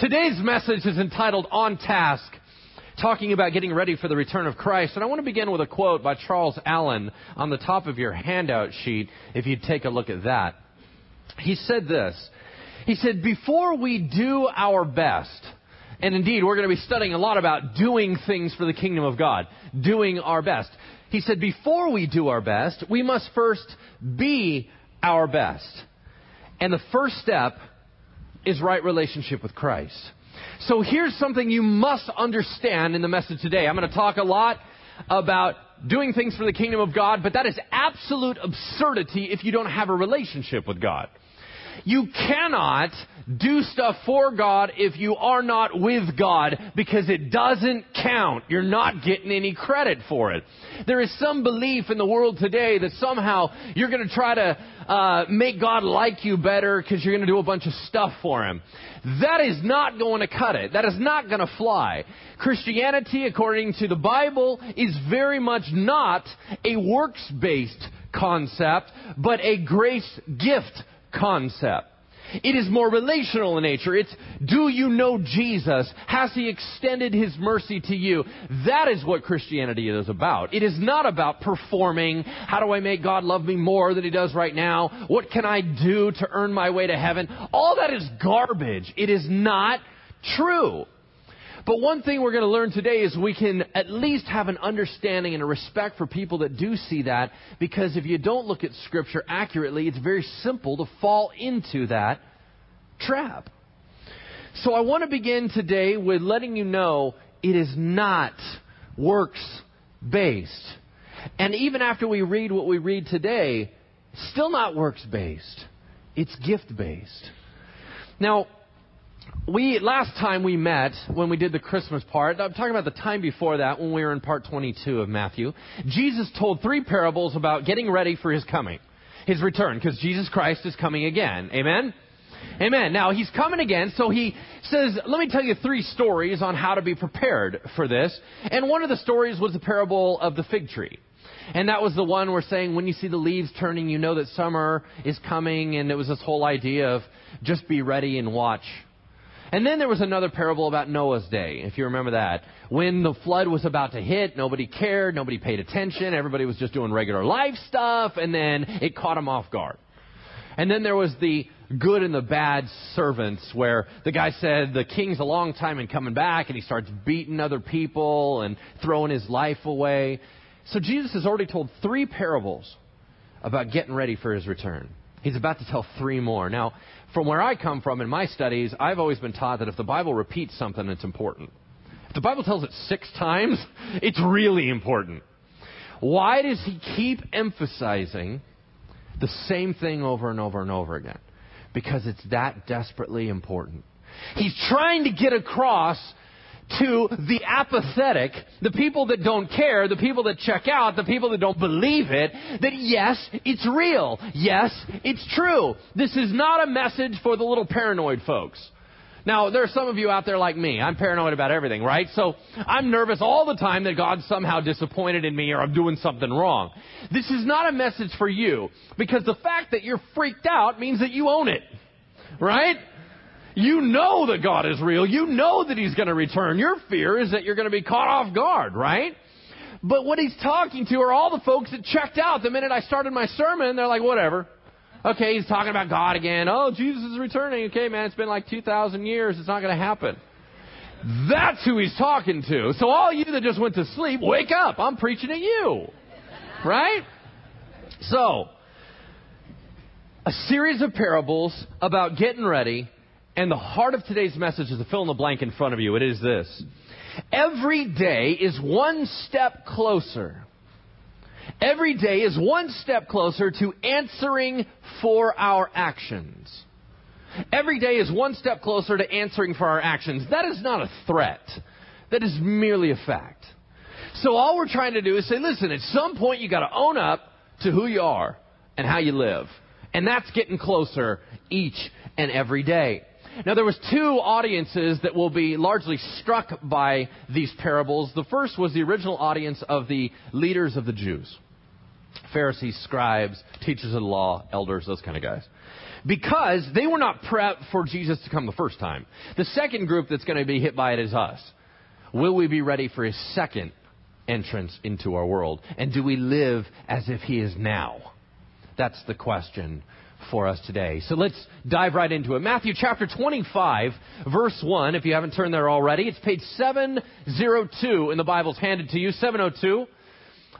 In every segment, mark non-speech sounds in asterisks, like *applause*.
Today's message is entitled On Task, talking about getting ready for the return of Christ. And I want to begin with a quote by Charles Allen on the top of your handout sheet, if you'd take a look at that. He said this. He said, Before we do our best, and indeed, we're going to be studying a lot about doing things for the kingdom of God, doing our best. He said, Before we do our best, we must first be our best. And the first step is right relationship with Christ. So here's something you must understand in the message today. I'm going to talk a lot about doing things for the kingdom of God, but that is absolute absurdity if you don't have a relationship with God. You cannot do stuff for God if you are not with God because it doesn't count. You're not getting any credit for it. There is some belief in the world today that somehow you're going to try to uh, make God like you better because you're going to do a bunch of stuff for Him. That is not going to cut it. That is not going to fly. Christianity, according to the Bible, is very much not a works based concept, but a grace gift concept. It is more relational in nature. It's, do you know Jesus? Has He extended His mercy to you? That is what Christianity is about. It is not about performing. How do I make God love me more than He does right now? What can I do to earn my way to heaven? All that is garbage. It is not true. But one thing we're going to learn today is we can at least have an understanding and a respect for people that do see that because if you don't look at Scripture accurately, it's very simple to fall into that trap. So I want to begin today with letting you know it is not works based. And even after we read what we read today, still not works based. It's gift based. Now, we last time we met when we did the Christmas part, I'm talking about the time before that when we were in part 22 of Matthew. Jesus told three parables about getting ready for his coming, his return, because Jesus Christ is coming again. Amen. Amen. Now he's coming again, so he says, "Let me tell you three stories on how to be prepared for this." And one of the stories was the parable of the fig tree. And that was the one we're saying when you see the leaves turning, you know that summer is coming. And it was this whole idea of just be ready and watch and then there was another parable about Noah's day, if you remember that. When the flood was about to hit, nobody cared, nobody paid attention, everybody was just doing regular life stuff, and then it caught them off guard. And then there was the good and the bad servants, where the guy said the king's a long time in coming back, and he starts beating other people and throwing his life away. So Jesus has already told three parables about getting ready for his return. He's about to tell three more. Now, from where I come from in my studies, I've always been taught that if the Bible repeats something, it's important. If the Bible tells it six *laughs* times, it's really important. Why does he keep emphasizing the same thing over and over and over again? Because it's that desperately important. He's trying to get across to the apathetic, the people that don't care, the people that check out, the people that don't believe it, that yes, it's real. Yes, it's true. This is not a message for the little paranoid folks. Now, there are some of you out there like me. I'm paranoid about everything, right? So I'm nervous all the time that God's somehow disappointed in me or I'm doing something wrong. This is not a message for you because the fact that you're freaked out means that you own it, right? You know that God is real. You know that He's going to return. Your fear is that you're going to be caught off guard, right? But what He's talking to are all the folks that checked out the minute I started my sermon. They're like, whatever. Okay, He's talking about God again. Oh, Jesus is returning. Okay, man, it's been like 2,000 years. It's not going to happen. That's who He's talking to. So all you that just went to sleep, wake up. I'm preaching at you. Right? So, a series of parables about getting ready and the heart of today's message is to fill in the blank in front of you. It is this. Every day is one step closer. Every day is one step closer to answering for our actions. Every day is one step closer to answering for our actions. That is not a threat. That is merely a fact. So all we're trying to do is say, listen, at some point you gotta own up to who you are and how you live. And that's getting closer each and every day. Now there was two audiences that will be largely struck by these parables. The first was the original audience of the leaders of the Jews. Pharisees, scribes, teachers of the law, elders, those kind of guys. because they were not prepped for Jesus to come the first time. The second group that's going to be hit by it is us. Will we be ready for his second entrance into our world? And do we live as if he is now? That's the question for us today. So let's dive right into it. Matthew chapter 25, verse 1, if you haven't turned there already. It's page 702 in the Bible's handed to you. 702.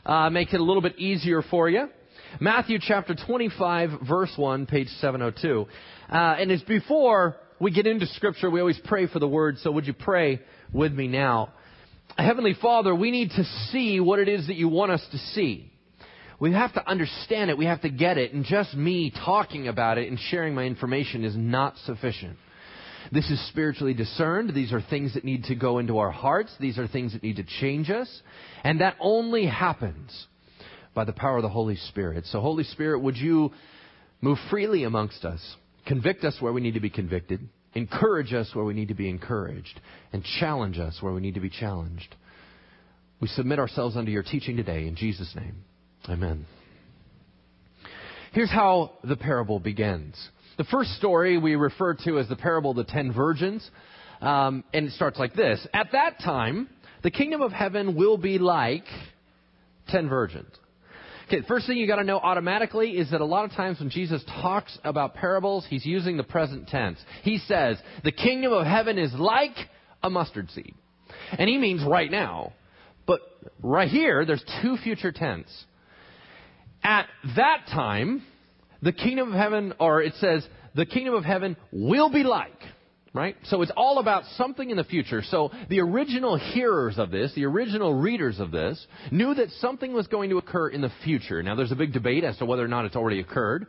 Uh, make it a little bit easier for you. Matthew chapter 25, verse 1, page 702. Uh, and as before we get into Scripture, we always pray for the Word, so would you pray with me now? Heavenly Father, we need to see what it is that you want us to see. We have to understand it. We have to get it. And just me talking about it and sharing my information is not sufficient. This is spiritually discerned. These are things that need to go into our hearts. These are things that need to change us. And that only happens by the power of the Holy Spirit. So, Holy Spirit, would you move freely amongst us? Convict us where we need to be convicted. Encourage us where we need to be encouraged. And challenge us where we need to be challenged. We submit ourselves under your teaching today in Jesus' name. Amen. Here's how the parable begins. The first story we refer to as the parable of the ten virgins, um, and it starts like this. At that time, the kingdom of heaven will be like ten virgins. Okay, first thing you got to know automatically is that a lot of times when Jesus talks about parables, he's using the present tense. He says, the kingdom of heaven is like a mustard seed. And he means right now. But right here, there's two future tense. At that time, the kingdom of heaven, or it says, the kingdom of heaven will be like. Right? So it's all about something in the future. So the original hearers of this, the original readers of this, knew that something was going to occur in the future. Now there's a big debate as to whether or not it's already occurred.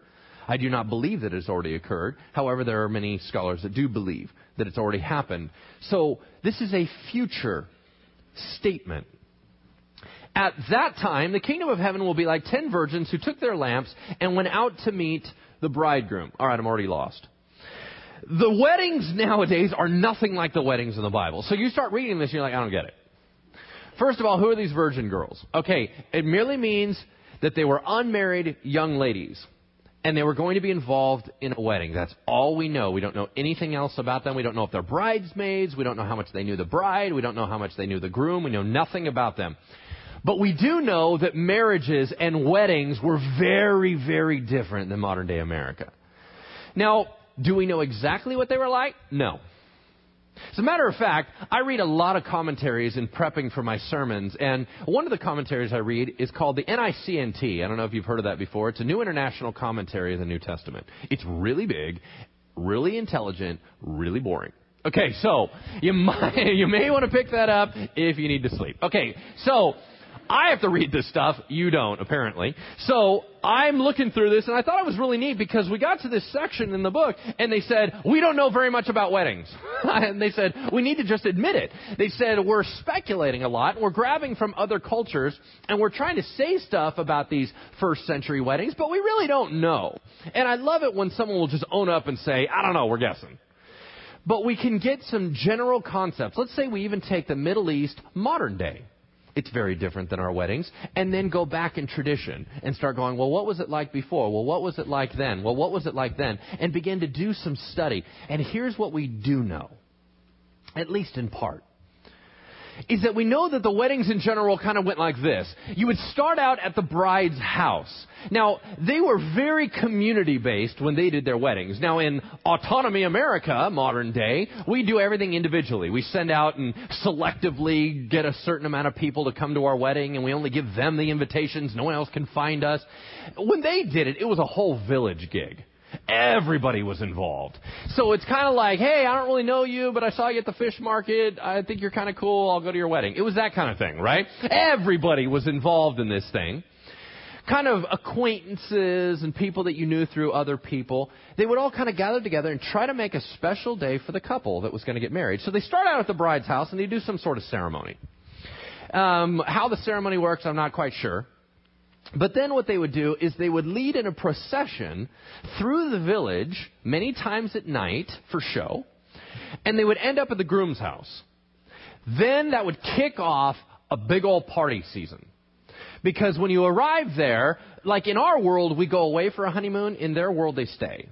I do not believe that it's already occurred. However, there are many scholars that do believe that it's already happened. So this is a future statement. At that time, the kingdom of heaven will be like ten virgins who took their lamps and went out to meet the bridegroom. All right, I'm already lost. The weddings nowadays are nothing like the weddings in the Bible. So you start reading this and you're like, I don't get it. First of all, who are these virgin girls? Okay, it merely means that they were unmarried young ladies and they were going to be involved in a wedding. That's all we know. We don't know anything else about them. We don't know if they're bridesmaids. We don't know how much they knew the bride. We don't know how much they knew the groom. We know nothing about them. But we do know that marriages and weddings were very, very different than modern day America. Now, do we know exactly what they were like? No. As a matter of fact, I read a lot of commentaries in prepping for my sermons, and one of the commentaries I read is called the NICNT. I don't know if you've heard of that before. It's a New International Commentary of the New Testament. It's really big, really intelligent, really boring. Okay, so you *laughs* might, you may want to pick that up if you need to sleep. Okay, so I have to read this stuff. You don't, apparently. So I'm looking through this, and I thought it was really neat because we got to this section in the book, and they said, We don't know very much about weddings. *laughs* and they said, We need to just admit it. They said, We're speculating a lot, we're grabbing from other cultures, and we're trying to say stuff about these first century weddings, but we really don't know. And I love it when someone will just own up and say, I don't know, we're guessing. But we can get some general concepts. Let's say we even take the Middle East modern day it's very different than our weddings. And then go back in tradition and start going, well, what was it like before? Well, what was it like then? Well, what was it like then? And begin to do some study. And here's what we do know, at least in part is that we know that the weddings in general kind of went like this. You would start out at the bride's house. Now, they were very community based when they did their weddings. Now, in autonomy America, modern day, we do everything individually. We send out and selectively get a certain amount of people to come to our wedding, and we only give them the invitations. No one else can find us. When they did it, it was a whole village gig. Everybody was involved. So it's kind of like, hey, I don't really know you, but I saw you at the fish market. I think you're kind of cool. I'll go to your wedding. It was that kind of thing, right? Everybody was involved in this thing. Kind of acquaintances and people that you knew through other people. They would all kind of gather together and try to make a special day for the couple that was going to get married. So they start out at the bride's house and they do some sort of ceremony. Um, how the ceremony works, I'm not quite sure. But then what they would do is they would lead in a procession through the village many times at night for show, and they would end up at the groom's house. Then that would kick off a big old party season. Because when you arrive there, like in our world, we go away for a honeymoon, in their world, they stay.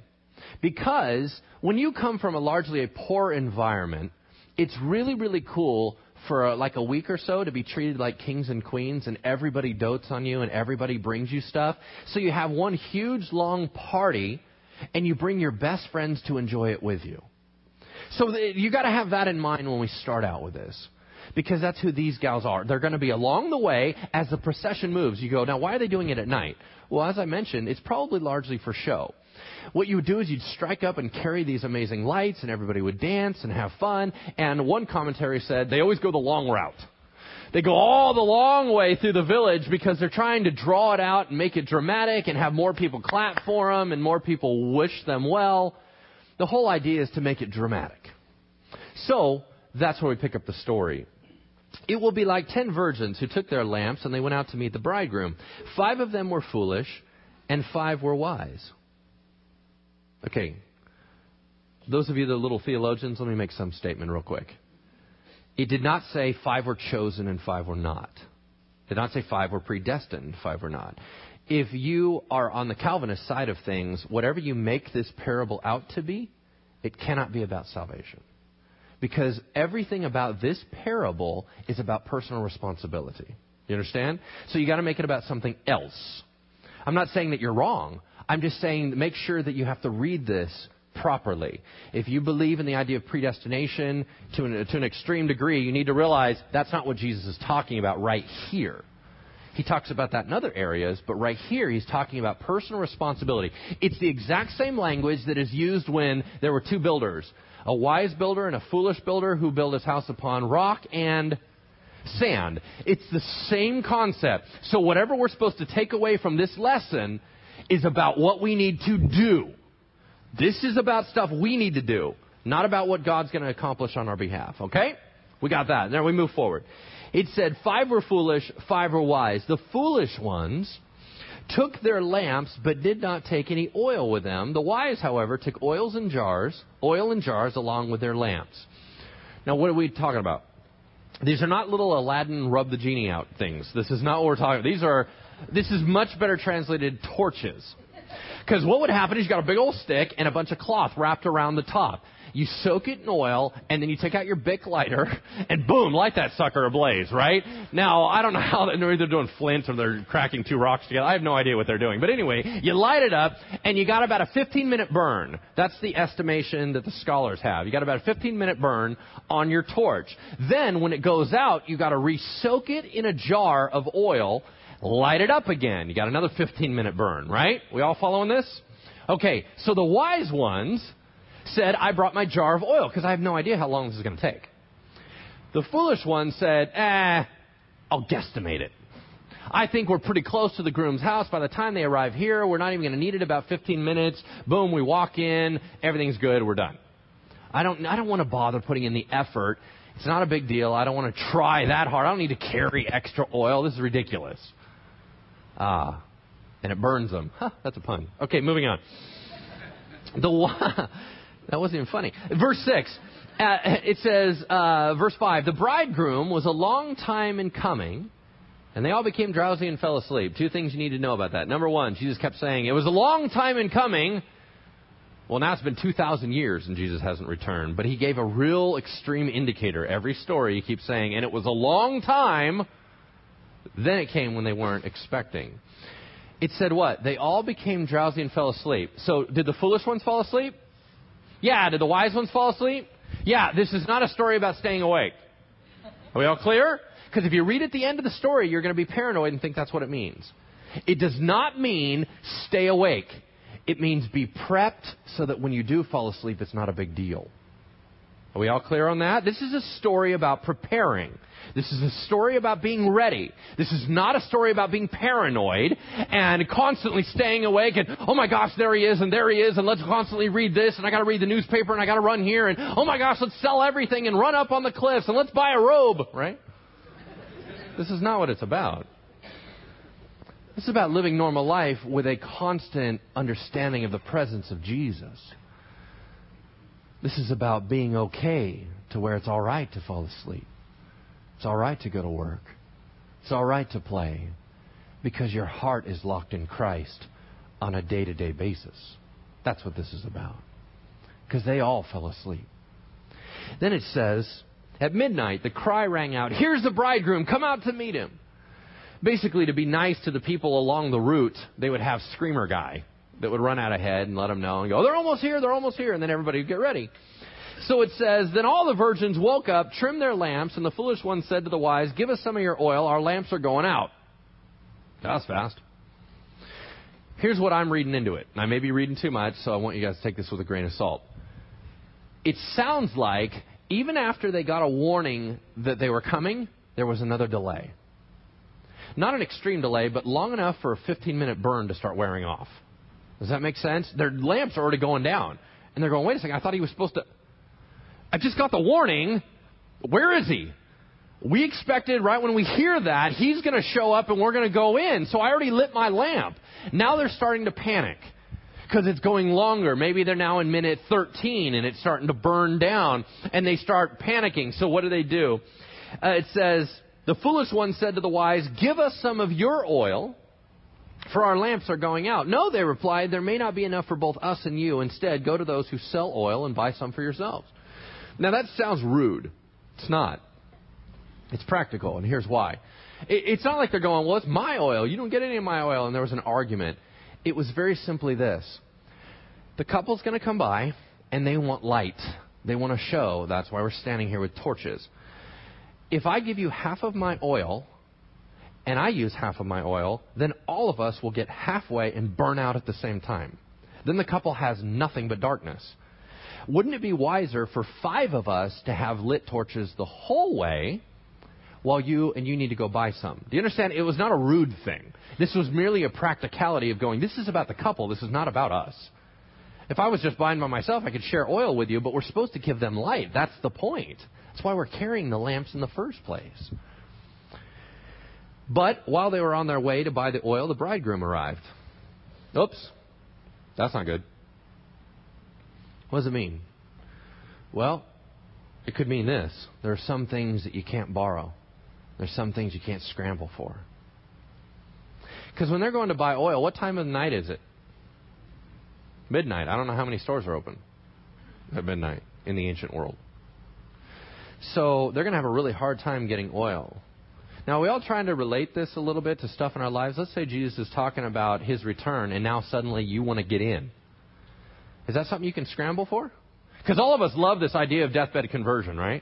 Because when you come from a largely a poor environment, it's really, really cool for a, like a week or so to be treated like kings and queens and everybody dotes on you and everybody brings you stuff. So you have one huge long party and you bring your best friends to enjoy it with you. So you got to have that in mind when we start out with this. Because that's who these gals are. They're going to be along the way as the procession moves. You go, now why are they doing it at night? Well, as I mentioned, it's probably largely for show. What you would do is you'd strike up and carry these amazing lights, and everybody would dance and have fun. And one commentary said they always go the long route. They go all the long way through the village because they're trying to draw it out and make it dramatic and have more people clap for them and more people wish them well. The whole idea is to make it dramatic. So, that's where we pick up the story. It will be like ten virgins who took their lamps and they went out to meet the bridegroom. Five of them were foolish and five were wise. Okay. Those of you that are little theologians, let me make some statement real quick. It did not say five were chosen and five were not. It did not say five were predestined, five were not. If you are on the Calvinist side of things, whatever you make this parable out to be, it cannot be about salvation. Because everything about this parable is about personal responsibility. You understand? So you got to make it about something else. I'm not saying that you're wrong. I'm just saying make sure that you have to read this properly. If you believe in the idea of predestination to an, to an extreme degree, you need to realize that's not what Jesus is talking about right here. He talks about that in other areas, but right here he's talking about personal responsibility. It's the exact same language that is used when there were two builders a wise builder and a foolish builder who built his house upon rock and sand. It's the same concept. So, whatever we're supposed to take away from this lesson is about what we need to do. This is about stuff we need to do, not about what God's going to accomplish on our behalf. Okay? We got that. Now we move forward. It said, Five were foolish, five were wise. The foolish ones took their lamps, but did not take any oil with them. The wise, however, took oils in jars, oil in jars along with their lamps. Now, what are we talking about? These are not little Aladdin rub the genie out things. This is not what we're talking about. These are this is much better translated torches. Because what would happen is you got a big old stick and a bunch of cloth wrapped around the top. You soak it in oil, and then you take out your Bic lighter, *laughs* and boom, light that sucker ablaze, right? Now, I don't know how they're either doing flint or they're cracking two rocks together. I have no idea what they're doing. But anyway, you light it up, and you got about a 15 minute burn. That's the estimation that the scholars have. You got about a 15 minute burn on your torch. Then, when it goes out, you got to re-soak it in a jar of oil light it up again. You got another 15 minute burn, right? We all following this? Okay, so the wise ones said, I brought my jar of oil because I have no idea how long this is going to take. The foolish one said, eh, I'll guesstimate it. I think we're pretty close to the groom's house. By the time they arrive here, we're not even going to need it about 15 minutes. Boom, we walk in, everything's good, we're done. I don't, I don't want to bother putting in the effort. It's not a big deal. I don't want to try that hard. I don't need to carry extra oil. This is ridiculous. Ah, and it burns them. Huh, that's a pun. Okay, moving on. The *laughs* that wasn't even funny. Verse six. Uh, it says, uh, verse 5, the bridegroom was a long time in coming, and they all became drowsy and fell asleep. Two things you need to know about that. Number one, Jesus kept saying, it was a long time in coming. Well, now it's been 2,000 years and Jesus hasn't returned. But he gave a real extreme indicator. Every story he keeps saying, and it was a long time then it came when they weren't expecting. It said what? They all became drowsy and fell asleep. So, did the foolish ones fall asleep? Yeah. Did the wise ones fall asleep? Yeah. This is not a story about staying awake. Are we all clear? Because if you read at the end of the story, you're going to be paranoid and think that's what it means. It does not mean stay awake. It means be prepped so that when you do fall asleep, it's not a big deal. Are we all clear on that? This is a story about preparing. This is a story about being ready. This is not a story about being paranoid and constantly staying awake and, oh my gosh, there he is and there he is and let's constantly read this and I gotta read the newspaper and I gotta run here and, oh my gosh, let's sell everything and run up on the cliffs and let's buy a robe, right? This is not what it's about. This is about living normal life with a constant understanding of the presence of Jesus. This is about being okay to where it's all right to fall asleep. It's all right to go to work. It's all right to play because your heart is locked in Christ on a day to day basis. That's what this is about. because they all fell asleep. Then it says, at midnight, the cry rang out, Here's the bridegroom, come out to meet him. Basically, to be nice to the people along the route, they would have Screamer Guy that would run out ahead and let them know and go, oh, They're almost here, they're almost here, and then everybody would get ready. So it says, Then all the virgins woke up, trimmed their lamps, and the foolish one said to the wise, Give us some of your oil, our lamps are going out. That's fast. Here's what I'm reading into it. I may be reading too much, so I want you guys to take this with a grain of salt. It sounds like even after they got a warning that they were coming, there was another delay. Not an extreme delay, but long enough for a 15 minute burn to start wearing off. Does that make sense? Their lamps are already going down. And they're going, wait a second, I thought he was supposed to. I just got the warning. Where is he? We expected right when we hear that, he's going to show up and we're going to go in. So I already lit my lamp. Now they're starting to panic because it's going longer. Maybe they're now in minute 13 and it's starting to burn down and they start panicking. So what do they do? Uh, it says, the foolish one said to the wise, Give us some of your oil, for our lamps are going out. No, they replied, there may not be enough for both us and you. Instead, go to those who sell oil and buy some for yourselves. Now that sounds rude. It's not. It's practical, and here's why. It's not like they're going, well, it's my oil. You don't get any of my oil. And there was an argument. It was very simply this the couple's going to come by, and they want light. They want to show. That's why we're standing here with torches. If I give you half of my oil, and I use half of my oil, then all of us will get halfway and burn out at the same time. Then the couple has nothing but darkness. Wouldn't it be wiser for five of us to have lit torches the whole way while you and you need to go buy some. Do you understand? It was not a rude thing. This was merely a practicality of going, this is about the couple, this is not about us. If I was just buying by myself, I could share oil with you, but we're supposed to give them light. That's the point. That's why we're carrying the lamps in the first place. But while they were on their way to buy the oil, the bridegroom arrived. Oops, that's not good. What does it mean? Well, it could mean this there are some things that you can't borrow. There's some things you can't scramble for. Because when they're going to buy oil, what time of the night is it? Midnight. I don't know how many stores are open at midnight in the ancient world. So they're going to have a really hard time getting oil. Now, are we all trying to relate this a little bit to stuff in our lives. Let's say Jesus is talking about his return, and now suddenly you want to get in. Is that something you can scramble for? Because all of us love this idea of deathbed conversion, right?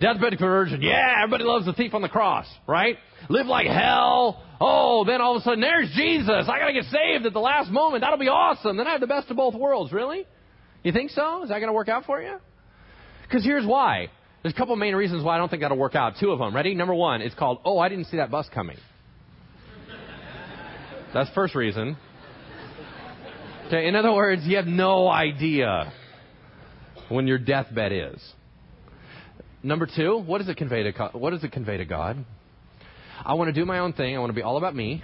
Deathbed conversion. Yeah, everybody loves the thief on the cross, right? Live like hell. Oh, then all of a sudden there's Jesus. I gotta get saved at the last moment. That'll be awesome. Then I have the best of both worlds. Really? You think so? Is that gonna work out for you? Because here's why. There's a couple main reasons why I don't think that'll work out. Two of them. Ready? Number one, it's called, oh, I didn't see that bus coming. That's first reason. Okay, in other words, you have no idea when your deathbed is. Number two, what does it convey to what does it convey to God? I want to do my own thing. I want to be all about me,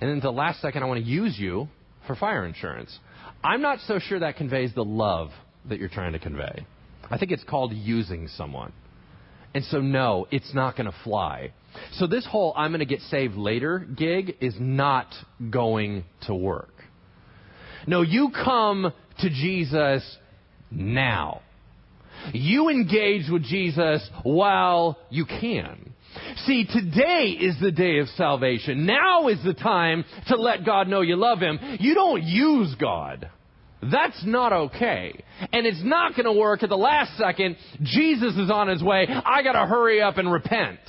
and then the last second, I want to use you for fire insurance. I'm not so sure that conveys the love that you're trying to convey. I think it's called using someone. And so, no, it's not going to fly. So, this whole I'm going to get saved later gig is not going to work. No, you come to Jesus now. You engage with Jesus while you can. See, today is the day of salvation. Now is the time to let God know you love Him. You don't use God. That's not okay. And it's not going to work at the last second. Jesus is on his way. I got to hurry up and repent.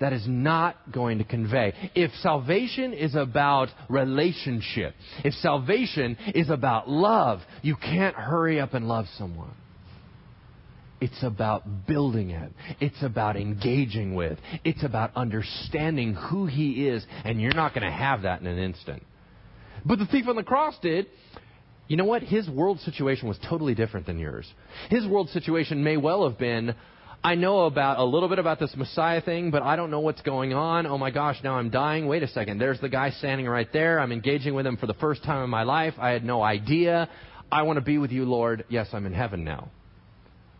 That is not going to convey. If salvation is about relationship, if salvation is about love, you can't hurry up and love someone. It's about building it. It's about engaging with. It's about understanding who He is, and you're not going to have that in an instant. But the thief on the cross did. You know what? His world situation was totally different than yours. His world situation may well have been, I know about a little bit about this Messiah thing, but I don't know what's going on. Oh my gosh, now I'm dying. Wait a second. There's the guy standing right there. I'm engaging with him for the first time in my life. I had no idea. I want to be with you, Lord. Yes, I'm in heaven now.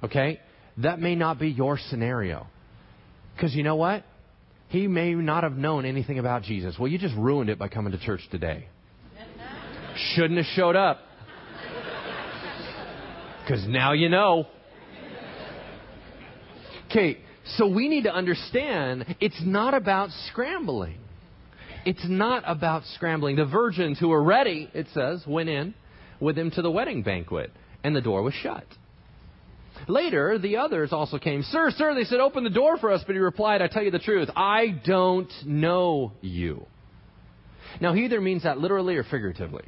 Okay? That may not be your scenario. Because you know what? He may not have known anything about Jesus. Well, you just ruined it by coming to church today. Shouldn't have showed up. Because now you know. Okay, so we need to understand it's not about scrambling. It's not about scrambling. The virgins who were ready, it says, went in with him to the wedding banquet, and the door was shut. Later, the others also came. Sir, sir, they said, open the door for us. But he replied, I tell you the truth, I don't know you. Now, he either means that literally or figuratively.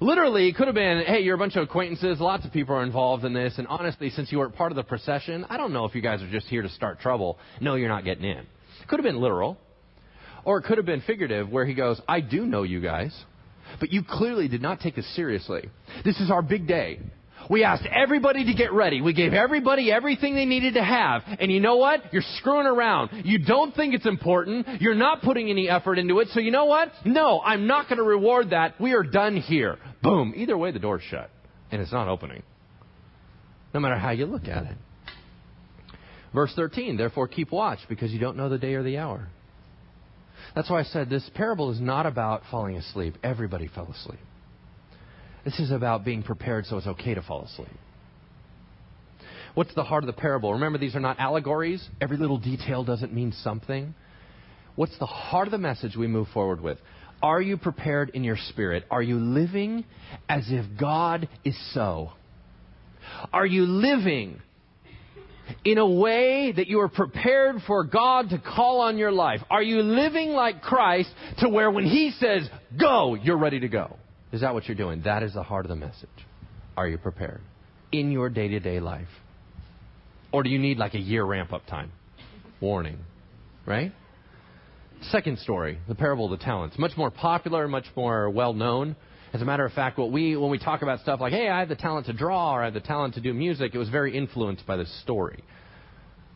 Literally, it could have been, hey, you're a bunch of acquaintances, lots of people are involved in this, and honestly, since you weren't part of the procession, I don't know if you guys are just here to start trouble. No, you're not getting in. It could have been literal. Or it could have been figurative, where he goes, I do know you guys, but you clearly did not take this seriously. This is our big day. We asked everybody to get ready. We gave everybody everything they needed to have. And you know what? You're screwing around. You don't think it's important. You're not putting any effort into it. So you know what? No, I'm not going to reward that. We are done here. Boom. Either way, the door's shut. And it's not opening. No matter how you look at it. Verse 13, therefore keep watch because you don't know the day or the hour. That's why I said this parable is not about falling asleep. Everybody fell asleep. This is about being prepared so it's okay to fall asleep. What's the heart of the parable? Remember, these are not allegories. Every little detail doesn't mean something. What's the heart of the message we move forward with? Are you prepared in your spirit? Are you living as if God is so? Are you living in a way that you are prepared for God to call on your life? Are you living like Christ to where when He says, go, you're ready to go? Is that what you're doing? That is the heart of the message. Are you prepared in your day to day life? Or do you need like a year ramp up time? Warning. Right? Second story, the parable of the talents. Much more popular, much more well known. As a matter of fact, what we, when we talk about stuff like, hey, I have the talent to draw or I have the talent to do music, it was very influenced by this story.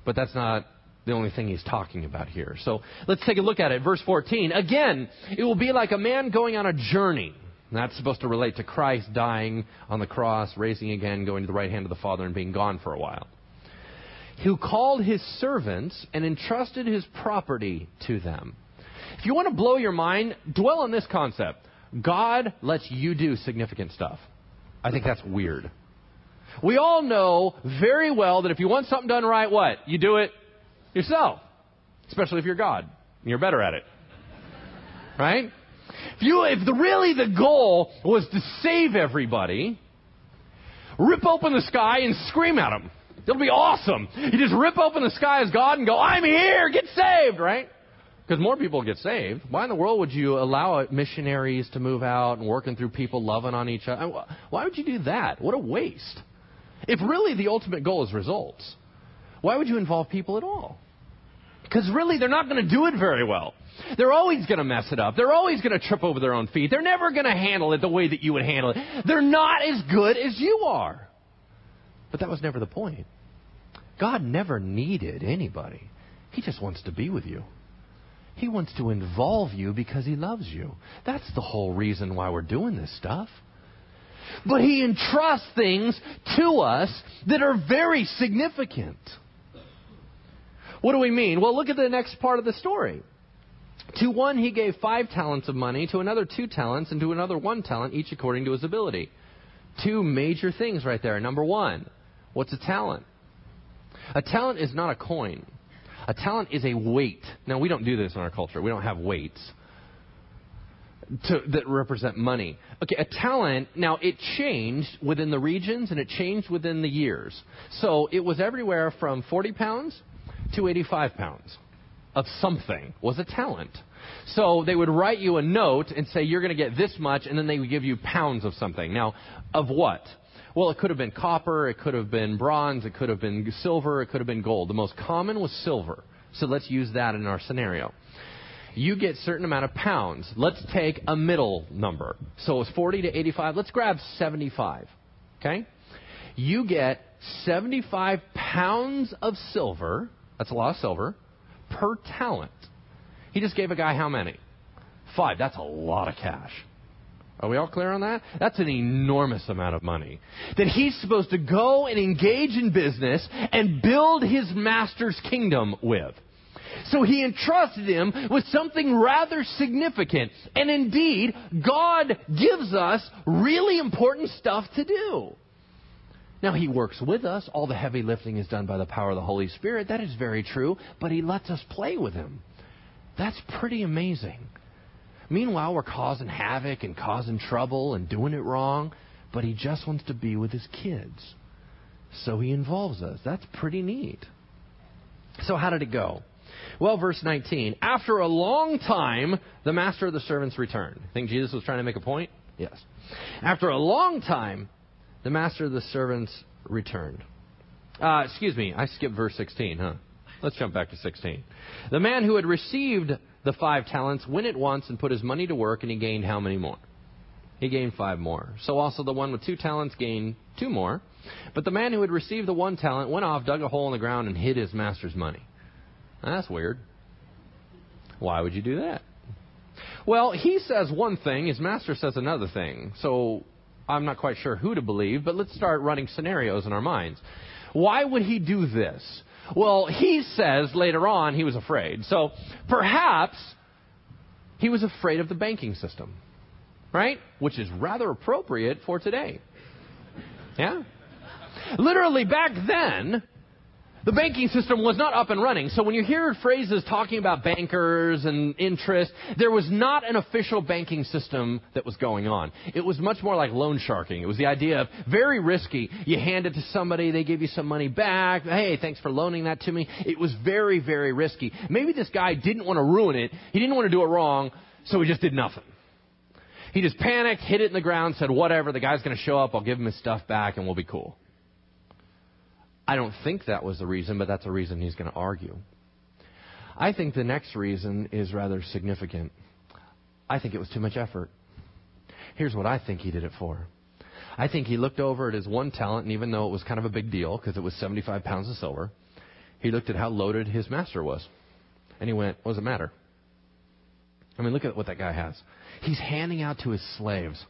But that's not the only thing he's talking about here. So let's take a look at it. Verse 14. Again, it will be like a man going on a journey and that's supposed to relate to Christ dying on the cross, raising again, going to the right hand of the Father, and being gone for a while. Who called his servants and entrusted his property to them. If you want to blow your mind, dwell on this concept. God lets you do significant stuff. I think that's weird. We all know very well that if you want something done right, what? You do it yourself. Especially if you're God. And you're better at it. Right? If you, if the, really the goal was to save everybody, rip open the sky and scream at them. It'll be awesome. You just rip open the sky as God and go, I'm here, get saved, right? Because more people get saved. Why in the world would you allow missionaries to move out and working through people loving on each other? Why would you do that? What a waste. If really the ultimate goal is results, why would you involve people at all? Because really they're not going to do it very well. They're always going to mess it up. They're always going to trip over their own feet. They're never going to handle it the way that you would handle it. They're not as good as you are. But that was never the point. God never needed anybody. He just wants to be with you. He wants to involve you because He loves you. That's the whole reason why we're doing this stuff. But He entrusts things to us that are very significant. What do we mean? Well, look at the next part of the story. To one he gave five talents of money, to another two talents, and to another one talent, each according to his ability. Two major things right there. Number one, what's a talent? A talent is not a coin. A talent is a weight. Now, we don't do this in our culture. We don't have weights to, that represent money. Okay, a talent, now it changed within the regions and it changed within the years. So it was everywhere from 40 pounds to 85 pounds of something was a talent. So they would write you a note and say, you're going to get this much, and then they would give you pounds of something. Now, of what? Well, it could have been copper, it could have been bronze, it could have been silver, it could have been gold. The most common was silver. So let's use that in our scenario. You get certain amount of pounds. Let's take a middle number. So it's 40 to 85. Let's grab 75. Okay? You get 75 pounds of silver. That's a lot of silver per talent. He just gave a guy how many? Five. That's a lot of cash. Are we all clear on that? That's an enormous amount of money. That he's supposed to go and engage in business and build his master's kingdom with. So he entrusted him with something rather significant. And indeed, God gives us really important stuff to do. Now, He works with us. All the heavy lifting is done by the power of the Holy Spirit. That is very true. But He lets us play with Him. That's pretty amazing. Meanwhile, we're causing havoc and causing trouble and doing it wrong. But He just wants to be with His kids. So He involves us. That's pretty neat. So, how did it go? Well, verse 19. After a long time, the master of the servants returned. Think Jesus was trying to make a point? Yes. After a long time, the master of the servants returned. Uh, excuse me, I skipped verse 16, huh? Let's jump back to 16. The man who had received the five talents went at once and put his money to work, and he gained how many more? He gained five more. So also the one with two talents gained two more. But the man who had received the one talent went off, dug a hole in the ground, and hid his master's money. That's weird. Why would you do that? Well, he says one thing, his master says another thing. So I'm not quite sure who to believe, but let's start running scenarios in our minds. Why would he do this? Well, he says later on he was afraid. So perhaps he was afraid of the banking system, right? Which is rather appropriate for today. Yeah? Literally back then, the banking system was not up and running. So when you hear phrases talking about bankers and interest, there was not an official banking system that was going on. It was much more like loan sharking. It was the idea of very risky. You hand it to somebody, they give you some money back. Hey, thanks for loaning that to me. It was very, very risky. Maybe this guy didn't want to ruin it. He didn't want to do it wrong, so he just did nothing. He just panicked, hit it in the ground, said, whatever, the guy's going to show up, I'll give him his stuff back, and we'll be cool. I don't think that was the reason, but that's a reason he's going to argue. I think the next reason is rather significant. I think it was too much effort. Here's what I think he did it for. I think he looked over at his one talent, and even though it was kind of a big deal because it was 75 pounds of silver, he looked at how loaded his master was. And he went, What does it matter? I mean, look at what that guy has. He's handing out to his slaves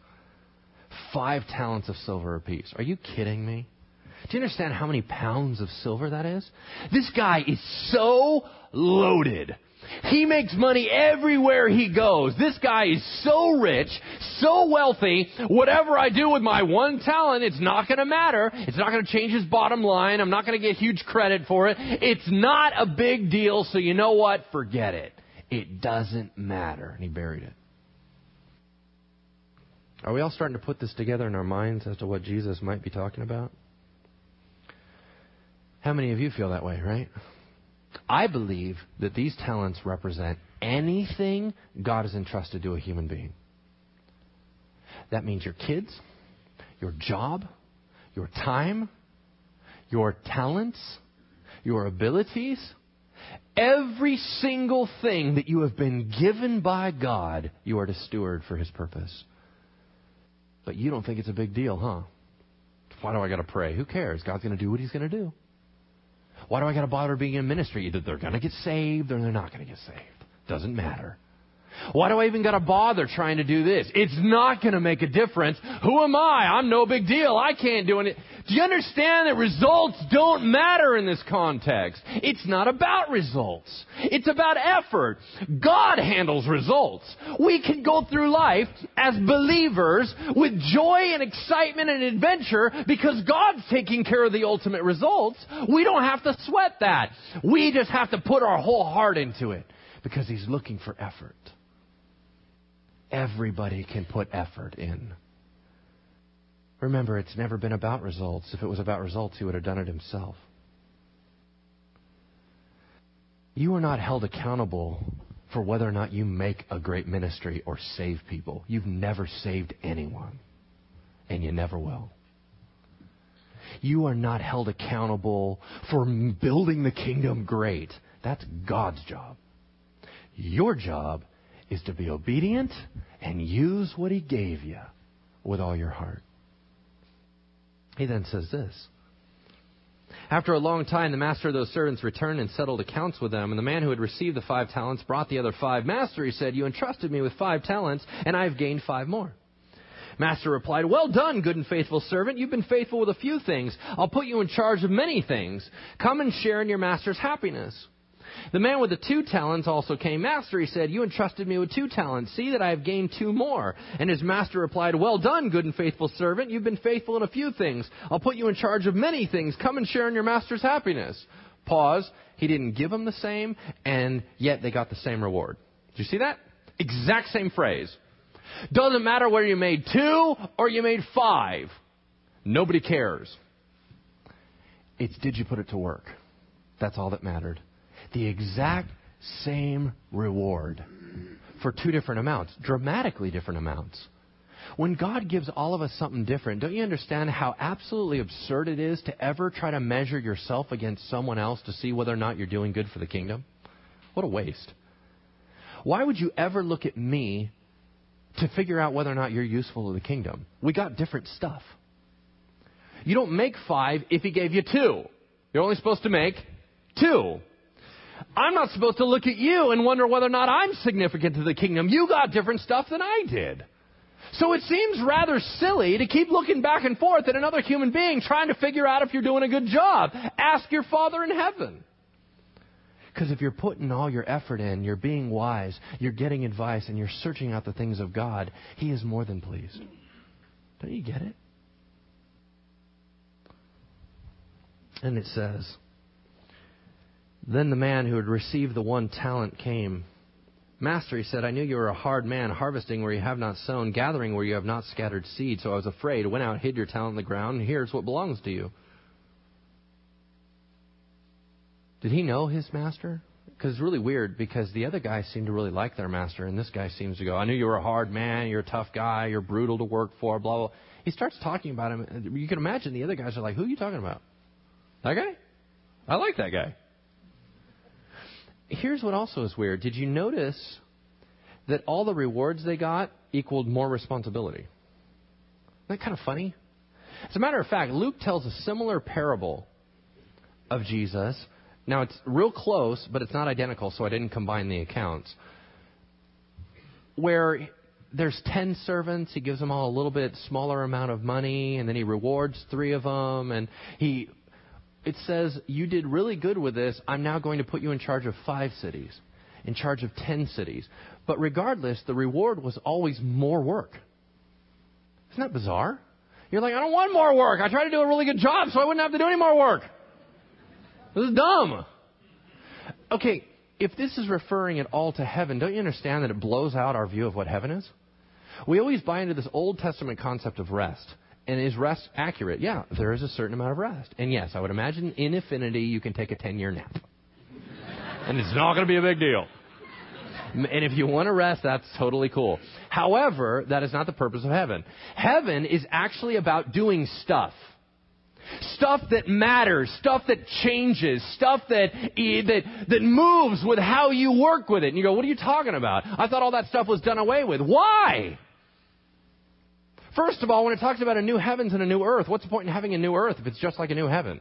five talents of silver apiece. Are you kidding me? Do you understand how many pounds of silver that is? This guy is so loaded. He makes money everywhere he goes. This guy is so rich, so wealthy. Whatever I do with my one talent, it's not going to matter. It's not going to change his bottom line. I'm not going to get huge credit for it. It's not a big deal, so you know what? Forget it. It doesn't matter. And he buried it. Are we all starting to put this together in our minds as to what Jesus might be talking about? How many of you feel that way, right? I believe that these talents represent anything God has entrusted to a human being. That means your kids, your job, your time, your talents, your abilities. Every single thing that you have been given by God, you are to steward for His purpose. But you don't think it's a big deal, huh? Why do I got to pray? Who cares? God's going to do what He's going to do. Why do I got to bother being in ministry? Either they're going to get saved or they're not going to get saved. Doesn't matter. Why do I even got to bother trying to do this? It's not going to make a difference. Who am I? I'm no big deal. I can't do it. Do you understand that results don't matter in this context? It's not about results. It's about effort. God handles results. We can go through life as believers with joy and excitement and adventure because God's taking care of the ultimate results. We don't have to sweat that. We just have to put our whole heart into it because He's looking for effort. Everybody can put effort in. Remember, it's never been about results. If it was about results, he would have done it himself. You are not held accountable for whether or not you make a great ministry or save people. You've never saved anyone, and you never will. You are not held accountable for building the kingdom great. That's God's job. Your job is to be obedient and use what He gave you with all your heart. He then says this. After a long time, the master of those servants returned and settled accounts with them. And the man who had received the five talents brought the other five. Master, he said, you entrusted me with five talents, and I have gained five more. Master replied, Well done, good and faithful servant. You've been faithful with a few things. I'll put you in charge of many things. Come and share in your master's happiness. The man with the two talents also came. Master, he said, You entrusted me with two talents. See that I have gained two more. And his master replied, Well done, good and faithful servant. You've been faithful in a few things. I'll put you in charge of many things. Come and share in your master's happiness. Pause. He didn't give them the same, and yet they got the same reward. Did you see that? Exact same phrase. Doesn't matter whether you made two or you made five. Nobody cares. It's did you put it to work? That's all that mattered. The exact same reward for two different amounts, dramatically different amounts. When God gives all of us something different, don't you understand how absolutely absurd it is to ever try to measure yourself against someone else to see whether or not you're doing good for the kingdom? What a waste. Why would you ever look at me to figure out whether or not you're useful to the kingdom? We got different stuff. You don't make five if he gave you two. You're only supposed to make two. I'm not supposed to look at you and wonder whether or not I'm significant to the kingdom. You got different stuff than I did. So it seems rather silly to keep looking back and forth at another human being trying to figure out if you're doing a good job. Ask your Father in heaven. Because if you're putting all your effort in, you're being wise, you're getting advice, and you're searching out the things of God, He is more than pleased. Don't you get it? And it says, Then the man who had received the one talent came. Master, he said, I knew you were a hard man, harvesting where you have not sown, gathering where you have not scattered seed. So I was afraid, went out, hid your talent in the ground, and here's what belongs to you. Did he know his master? Because it's really weird because the other guys seem to really like their master, and this guy seems to go, I knew you were a hard man, you're a tough guy, you're brutal to work for, blah, blah. He starts talking about him. You can imagine the other guys are like, Who are you talking about? That guy? I like that guy. Here's what also is weird. Did you notice that all the rewards they got equaled more responsibility? Isn't that kind of funny? As a matter of fact, Luke tells a similar parable of Jesus. Now, it's real close, but it's not identical, so I didn't combine the accounts. Where there's 10 servants, he gives them all a little bit smaller amount of money, and then he rewards three of them, and he it says, You did really good with this. I'm now going to put you in charge of five cities, in charge of ten cities. But regardless, the reward was always more work. Isn't that bizarre? You're like, I don't want more work. I tried to do a really good job so I wouldn't have to do any more work. This is dumb. Okay, if this is referring at all to heaven, don't you understand that it blows out our view of what heaven is? We always buy into this Old Testament concept of rest. And is rest accurate? Yeah, there is a certain amount of rest. And yes, I would imagine in infinity you can take a 10 year nap. and it's not going to be a big deal. And if you want to rest, that's totally cool. However, that is not the purpose of heaven. Heaven is actually about doing stuff. Stuff that matters, stuff that changes, stuff that, that, that moves with how you work with it. And you go, what are you talking about? I thought all that stuff was done away with. Why? First of all, when it talks about a new heavens and a new earth, what's the point in having a new earth if it's just like a new heaven?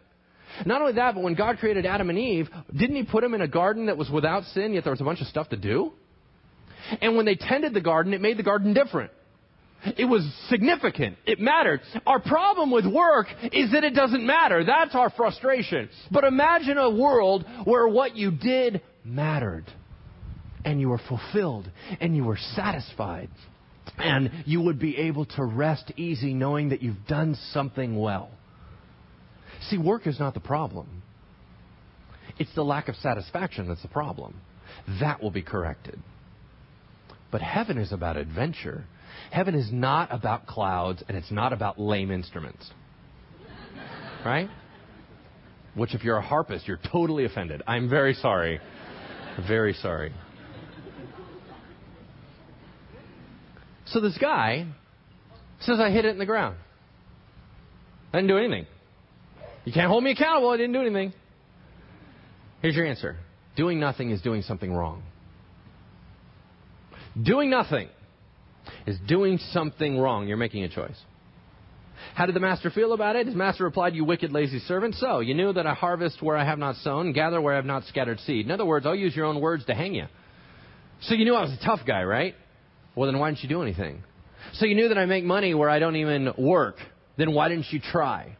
Not only that, but when God created Adam and Eve, didn't He put them in a garden that was without sin, yet there was a bunch of stuff to do? And when they tended the garden, it made the garden different. It was significant. It mattered. Our problem with work is that it doesn't matter. That's our frustration. But imagine a world where what you did mattered. And you were fulfilled. And you were satisfied. And you would be able to rest easy knowing that you've done something well. See, work is not the problem. It's the lack of satisfaction that's the problem. That will be corrected. But heaven is about adventure. Heaven is not about clouds and it's not about lame instruments. Right? Which, if you're a harpist, you're totally offended. I'm very sorry. Very sorry. So this guy says, I hit it in the ground. I didn't do anything. You can't hold me accountable. I didn't do anything. Here's your answer doing nothing is doing something wrong. Doing nothing is doing something wrong. You're making a choice. How did the master feel about it? His master replied, You wicked, lazy servant. So, you knew that I harvest where I have not sown, gather where I have not scattered seed. In other words, I'll use your own words to hang you. So, you knew I was a tough guy, right? Well, then why didn't you do anything? So you knew that I make money where I don't even work. Then why didn't you try?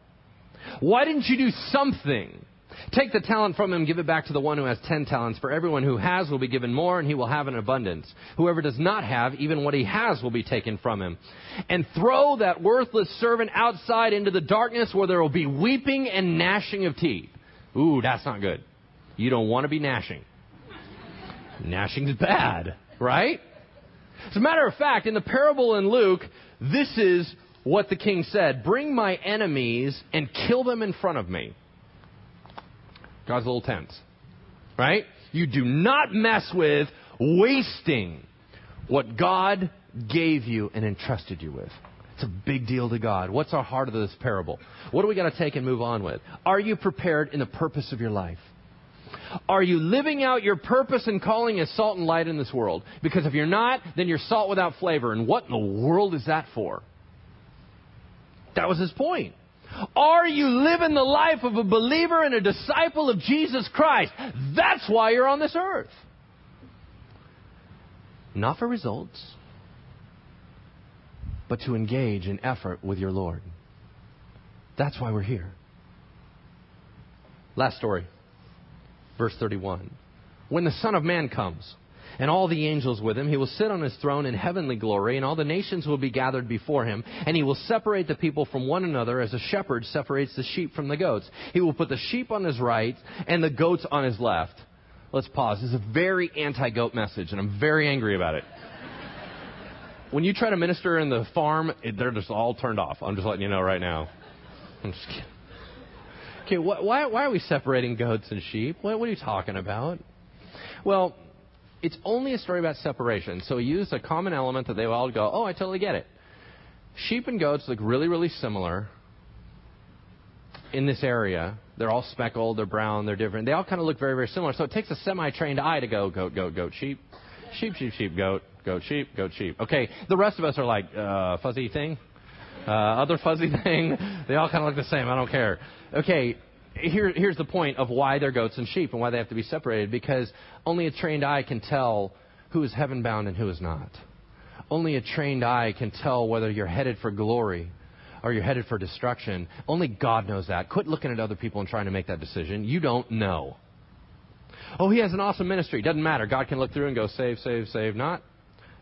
Why didn't you do something? Take the talent from him, give it back to the one who has ten talents. For everyone who has will be given more, and he will have an abundance. Whoever does not have, even what he has will be taken from him. And throw that worthless servant outside into the darkness where there will be weeping and gnashing of teeth. Ooh, that's not good. You don't want to be gnashing. Gnashing's bad, right? As a matter of fact, in the parable in Luke, this is what the king said Bring my enemies and kill them in front of me. God's a little tense. Right? You do not mess with wasting what God gave you and entrusted you with. It's a big deal to God. What's our heart of this parable? What do we got to take and move on with? Are you prepared in the purpose of your life? Are you living out your purpose and calling as salt and light in this world? Because if you're not, then you're salt without flavor. And what in the world is that for? That was his point. Are you living the life of a believer and a disciple of Jesus Christ? That's why you're on this earth. Not for results, but to engage in effort with your Lord. That's why we're here. Last story, verse 31. When the Son of Man comes, and all the angels with him. He will sit on his throne in heavenly glory, and all the nations will be gathered before him. And he will separate the people from one another as a shepherd separates the sheep from the goats. He will put the sheep on his right and the goats on his left. Let's pause. This is a very anti goat message, and I'm very angry about it. when you try to minister in the farm, they're just all turned off. I'm just letting you know right now. I'm just kidding. Okay, why, why are we separating goats and sheep? What, what are you talking about? Well, it's only a story about separation. So he used a common element that they all go, oh, I totally get it. Sheep and goats look really, really similar in this area. They're all speckled, they're brown, they're different. They all kind of look very, very similar. So it takes a semi trained eye to go goat, goat, goat, sheep, sheep, sheep, sheep, goat, goat, sheep, goat, sheep. Okay, the rest of us are like, uh, fuzzy thing, uh, other fuzzy *laughs* thing. They all kind of look the same. I don't care. Okay, here, here's the point of why they're goats and sheep and why they have to be separated. Because only a trained eye can tell who is heaven bound and who is not. Only a trained eye can tell whether you're headed for glory or you're headed for destruction. Only God knows that. Quit looking at other people and trying to make that decision. You don't know. Oh, he has an awesome ministry. Doesn't matter. God can look through and go, save, save, save, not,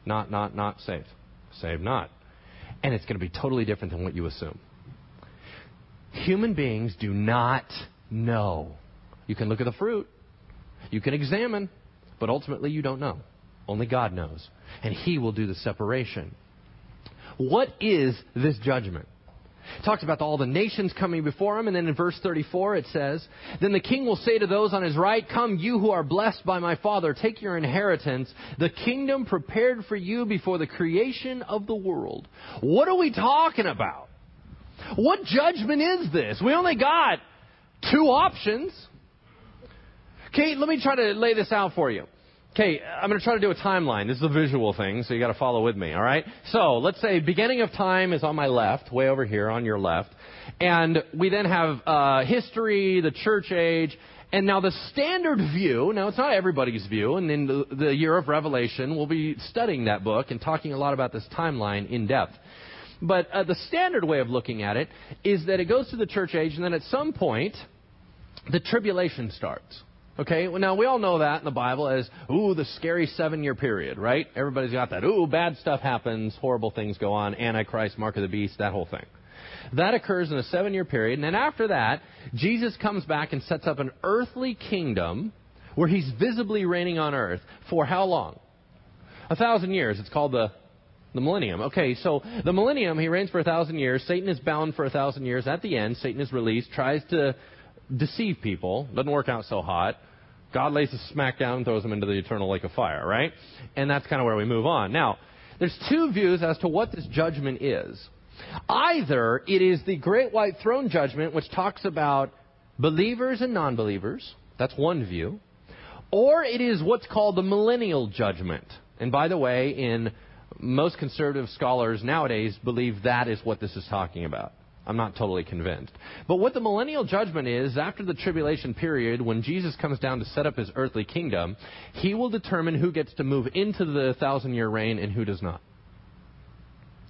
not, not, not, save, save, not. And it's going to be totally different than what you assume. Human beings do not know. You can look at the fruit, you can examine, but ultimately you don't know. Only God knows. And He will do the separation. What is this judgment? It talks about all the nations coming before him, and then in verse 34 it says, Then the king will say to those on his right, Come, you who are blessed by my Father, take your inheritance, the kingdom prepared for you before the creation of the world. What are we talking about? What judgment is this? We only got two options. Kate, let me try to lay this out for you. Okay, I'm going to try to do a timeline. This is a visual thing, so you got to follow with me, all right? So, let's say beginning of time is on my left, way over here on your left. And we then have uh, history, the church age, and now the standard view, now it's not everybody's view, and in the, the year of Revelation, we'll be studying that book and talking a lot about this timeline in depth. But uh, the standard way of looking at it is that it goes to the church age, and then at some point, the tribulation starts. Okay, well, now we all know that in the Bible as, ooh, the scary seven year period, right? Everybody's got that. Ooh, bad stuff happens, horrible things go on, Antichrist, Mark of the Beast, that whole thing. That occurs in a seven year period, and then after that, Jesus comes back and sets up an earthly kingdom where he's visibly reigning on earth. For how long? A thousand years. It's called the the millennium. Okay, so the millennium, he reigns for a thousand years. Satan is bound for a thousand years. At the end, Satan is released, tries to deceive people. Doesn't work out so hot. God lays a smack down and throws them into the eternal lake of fire, right? And that's kind of where we move on. Now, there's two views as to what this judgment is. Either it is the great white throne judgment, which talks about believers and non believers. That's one view. Or it is what's called the millennial judgment. And by the way, in most conservative scholars nowadays believe that is what this is talking about. I'm not totally convinced. But what the millennial judgment is, after the tribulation period, when Jesus comes down to set up his earthly kingdom, he will determine who gets to move into the thousand year reign and who does not.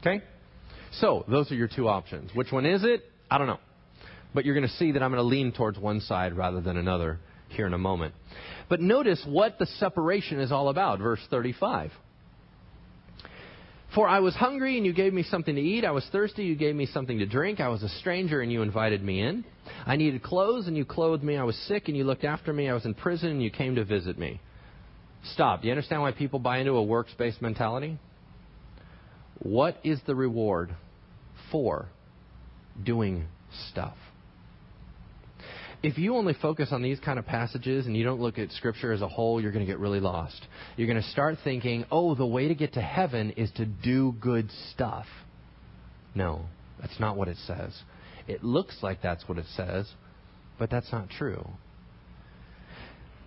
Okay? So, those are your two options. Which one is it? I don't know. But you're going to see that I'm going to lean towards one side rather than another here in a moment. But notice what the separation is all about. Verse 35. For I was hungry and you gave me something to eat. I was thirsty, you gave me something to drink. I was a stranger and you invited me in. I needed clothes and you clothed me. I was sick and you looked after me. I was in prison and you came to visit me. Stop. Do you understand why people buy into a works based mentality? What is the reward for doing stuff? If you only focus on these kind of passages and you don't look at Scripture as a whole, you're going to get really lost. You're going to start thinking, oh, the way to get to heaven is to do good stuff. No, that's not what it says. It looks like that's what it says, but that's not true.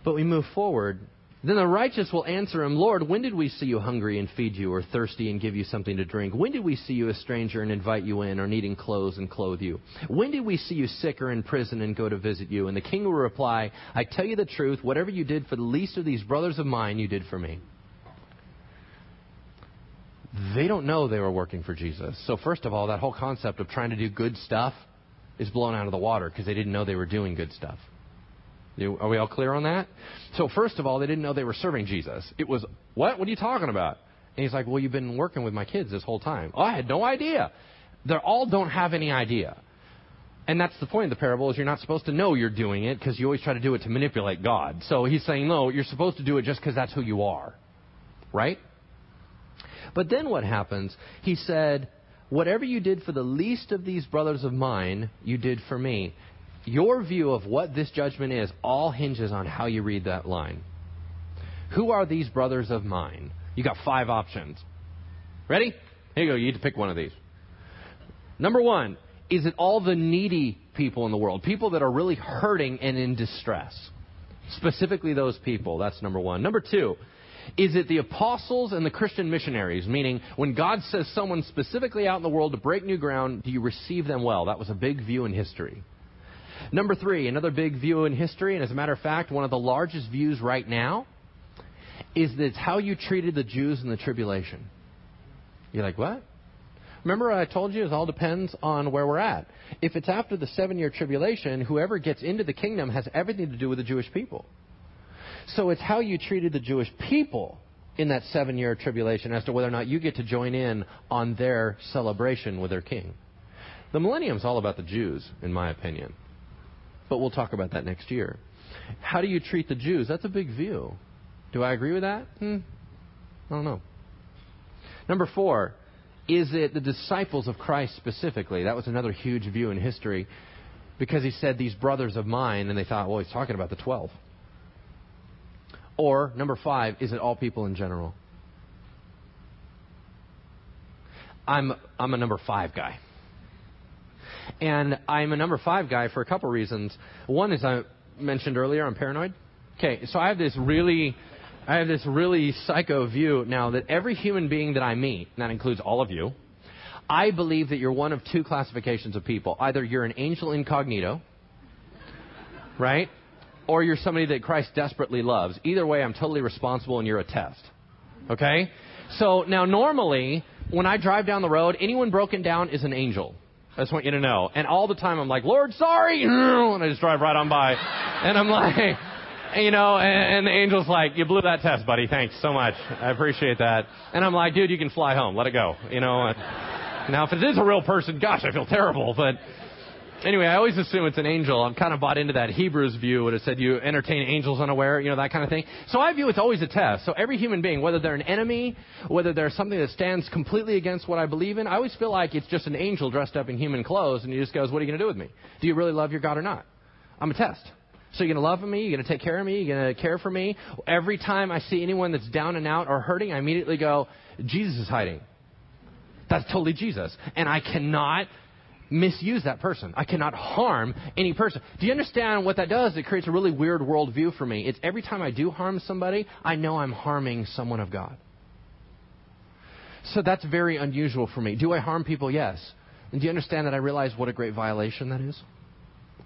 But we move forward then the righteous will answer him, Lord, when did we see you hungry and feed you, or thirsty and give you something to drink? When did we see you a stranger and invite you in, or needing clothes and clothe you? When did we see you sick or in prison and go to visit you? And the king will reply, I tell you the truth, whatever you did for the least of these brothers of mine, you did for me. They don't know they were working for Jesus. So, first of all, that whole concept of trying to do good stuff is blown out of the water because they didn't know they were doing good stuff. Are we all clear on that? So, first of all, they didn't know they were serving Jesus. It was, what? What are you talking about? And he's like, well, you've been working with my kids this whole time. Oh, I had no idea. They all don't have any idea. And that's the point of the parable is you're not supposed to know you're doing it because you always try to do it to manipulate God. So he's saying, no, you're supposed to do it just because that's who you are. Right? But then what happens? He said, whatever you did for the least of these brothers of mine, you did for me your view of what this judgment is all hinges on how you read that line. Who are these brothers of mine? You got five options. Ready? Here you go. You need to pick one of these. Number one, is it all the needy people in the world? People that are really hurting and in distress. Specifically those people. That's number one. Number two, is it the apostles and the Christian missionaries? Meaning, when God says someone specifically out in the world to break new ground, do you receive them well? That was a big view in history. Number three, another big view in history, and as a matter of fact, one of the largest views right now, is that it's how you treated the Jews in the tribulation. You're like, what? Remember, I told you it all depends on where we're at. If it's after the seven year tribulation, whoever gets into the kingdom has everything to do with the Jewish people. So it's how you treated the Jewish people in that seven year tribulation as to whether or not you get to join in on their celebration with their king. The millennium is all about the Jews, in my opinion. But we'll talk about that next year. How do you treat the Jews? That's a big view. Do I agree with that? Hmm. I don't know. Number four, is it the disciples of Christ specifically? That was another huge view in history because he said, These brothers of mine, and they thought, well, he's talking about the 12. Or, number five, is it all people in general? I'm, I'm a number five guy. And I'm a number five guy for a couple reasons. One is I mentioned earlier, I'm paranoid. Okay, so I have this really, I have this really psycho view now that every human being that I meet, and that includes all of you, I believe that you're one of two classifications of people. Either you're an angel incognito, right? Or you're somebody that Christ desperately loves. Either way, I'm totally responsible and you're a test. Okay? So now normally, when I drive down the road, anyone broken down is an angel. I just want you to know. And all the time I'm like, Lord, sorry. And I just drive right on by. And I'm like, *laughs* you know, and, and the angel's like, you blew that test, buddy. Thanks so much. I appreciate that. And I'm like, dude, you can fly home. Let it go. You know. Now, if it is a real person, gosh, I feel terrible. But anyway, I always assume it's an angel. I'm kind of bought into that Hebrews view when it said you entertain angels unaware, you know, that kind of thing. So I view it's always a test. So every human being, whether they're an enemy, whether they're something that stands completely against what I believe in, I always feel like it's just an angel dressed up in human clothes and he just goes, what are you going to do with me? Do you really love your God or not? I'm a test. So you're going to love me? You're going to take care of me? You're going to care for me? Every time I see anyone that's down and out or hurting, I immediately go, Jesus is hiding. That's totally Jesus. And I cannot misuse that person. I cannot harm any person. Do you understand what that does? It creates a really weird worldview for me. It's every time I do harm somebody, I know I'm harming someone of God. So that's very unusual for me. Do I harm people? Yes. And do you understand that I realize what a great violation that is?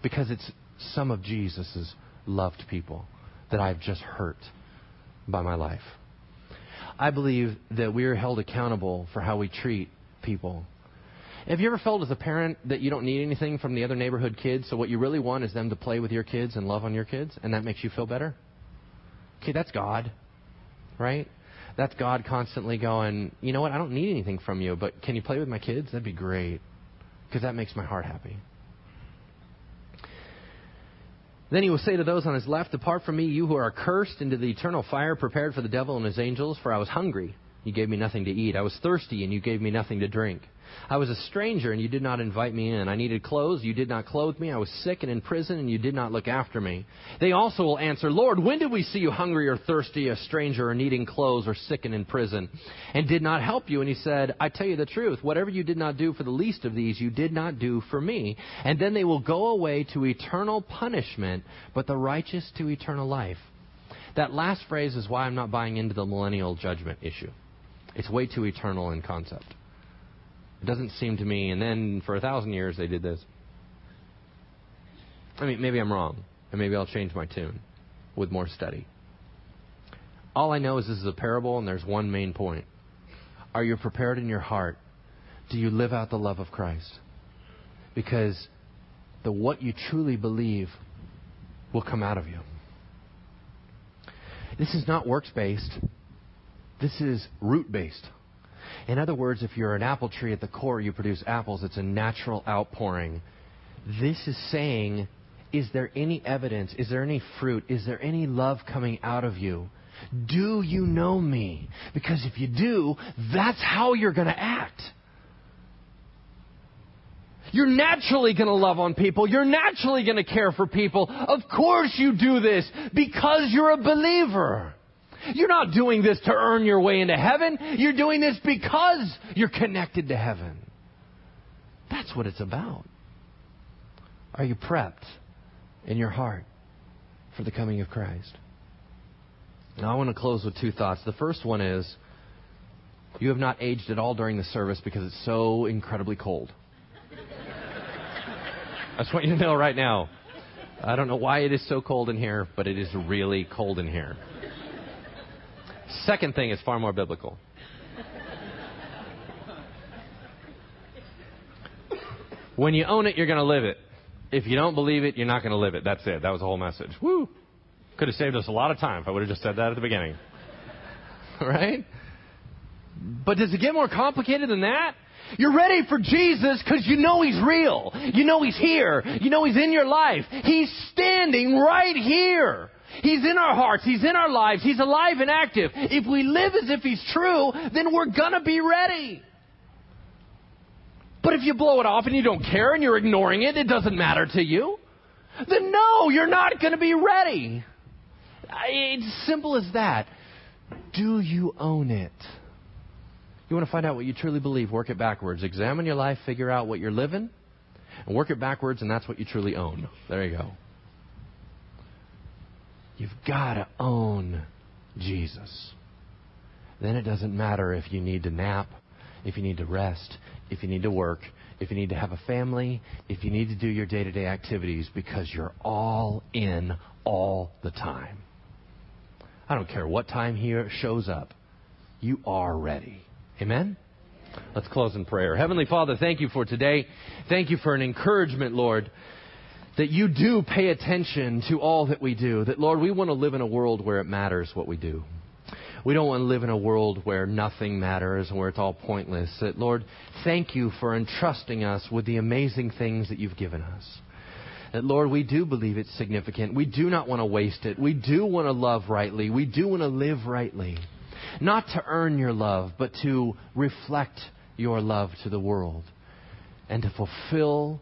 Because it's some of Jesus' loved people that I've just hurt by my life. I believe that we are held accountable for how we treat people Have you ever felt as a parent that you don't need anything from the other neighborhood kids, so what you really want is them to play with your kids and love on your kids, and that makes you feel better? Okay, that's God, right? That's God constantly going, you know what, I don't need anything from you, but can you play with my kids? That'd be great, because that makes my heart happy. Then he will say to those on his left, Depart from me, you who are cursed, into the eternal fire prepared for the devil and his angels, for I was hungry. You gave me nothing to eat. I was thirsty, and you gave me nothing to drink. I was a stranger, and you did not invite me in. I needed clothes, you did not clothe me. I was sick and in prison, and you did not look after me. They also will answer, Lord, when did we see you hungry or thirsty, a stranger, or needing clothes, or sick and in prison, and did not help you? And he said, I tell you the truth, whatever you did not do for the least of these, you did not do for me. And then they will go away to eternal punishment, but the righteous to eternal life. That last phrase is why I'm not buying into the millennial judgment issue. It's way too eternal in concept. It doesn't seem to me. And then for a thousand years they did this. I mean, maybe I'm wrong, and maybe I'll change my tune with more study. All I know is this is a parable, and there's one main point. Are you prepared in your heart? Do you live out the love of Christ? Because the what you truly believe will come out of you. This is not works based. This is root based. In other words, if you're an apple tree at the core, you produce apples. It's a natural outpouring. This is saying, is there any evidence? Is there any fruit? Is there any love coming out of you? Do you know me? Because if you do, that's how you're going to act. You're naturally going to love on people. You're naturally going to care for people. Of course you do this because you're a believer. You're not doing this to earn your way into heaven. You're doing this because you're connected to heaven. That's what it's about. Are you prepped in your heart for the coming of Christ? Now, I want to close with two thoughts. The first one is you have not aged at all during the service because it's so incredibly cold. I just want you to know right now. I don't know why it is so cold in here, but it is really cold in here. Second thing is far more biblical. When you own it, you're going to live it. If you don't believe it, you're not going to live it. That's it. That was the whole message. Woo! Could have saved us a lot of time if I would have just said that at the beginning. *laughs* right? But does it get more complicated than that? You're ready for Jesus because you know He's real. You know He's here. You know He's in your life. He's standing right here. He's in our hearts. He's in our lives. He's alive and active. If we live as if He's true, then we're going to be ready. But if you blow it off and you don't care and you're ignoring it, it doesn't matter to you, then no, you're not going to be ready. It's simple as that. Do you own it? You want to find out what you truly believe, work it backwards. Examine your life, figure out what you're living, and work it backwards, and that's what you truly own. There you go. You've got to own Jesus. Then it doesn't matter if you need to nap, if you need to rest, if you need to work, if you need to have a family, if you need to do your day to day activities, because you're all in all the time. I don't care what time he shows up, you are ready. Amen? Let's close in prayer. Heavenly Father, thank you for today. Thank you for an encouragement, Lord that you do pay attention to all that we do. That, Lord, we want to live in a world where it matters what we do. We don't want to live in a world where nothing matters and where it's all pointless. That, Lord, thank you for entrusting us with the amazing things that you've given us. That, Lord, we do believe it's significant. We do not want to waste it. We do want to love rightly. We do want to live rightly. Not to earn your love, but to reflect your love to the world and to fulfill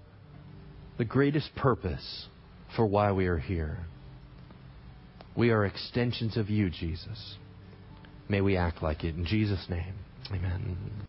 the greatest purpose for why we are here. We are extensions of you, Jesus. May we act like it. In Jesus' name, amen.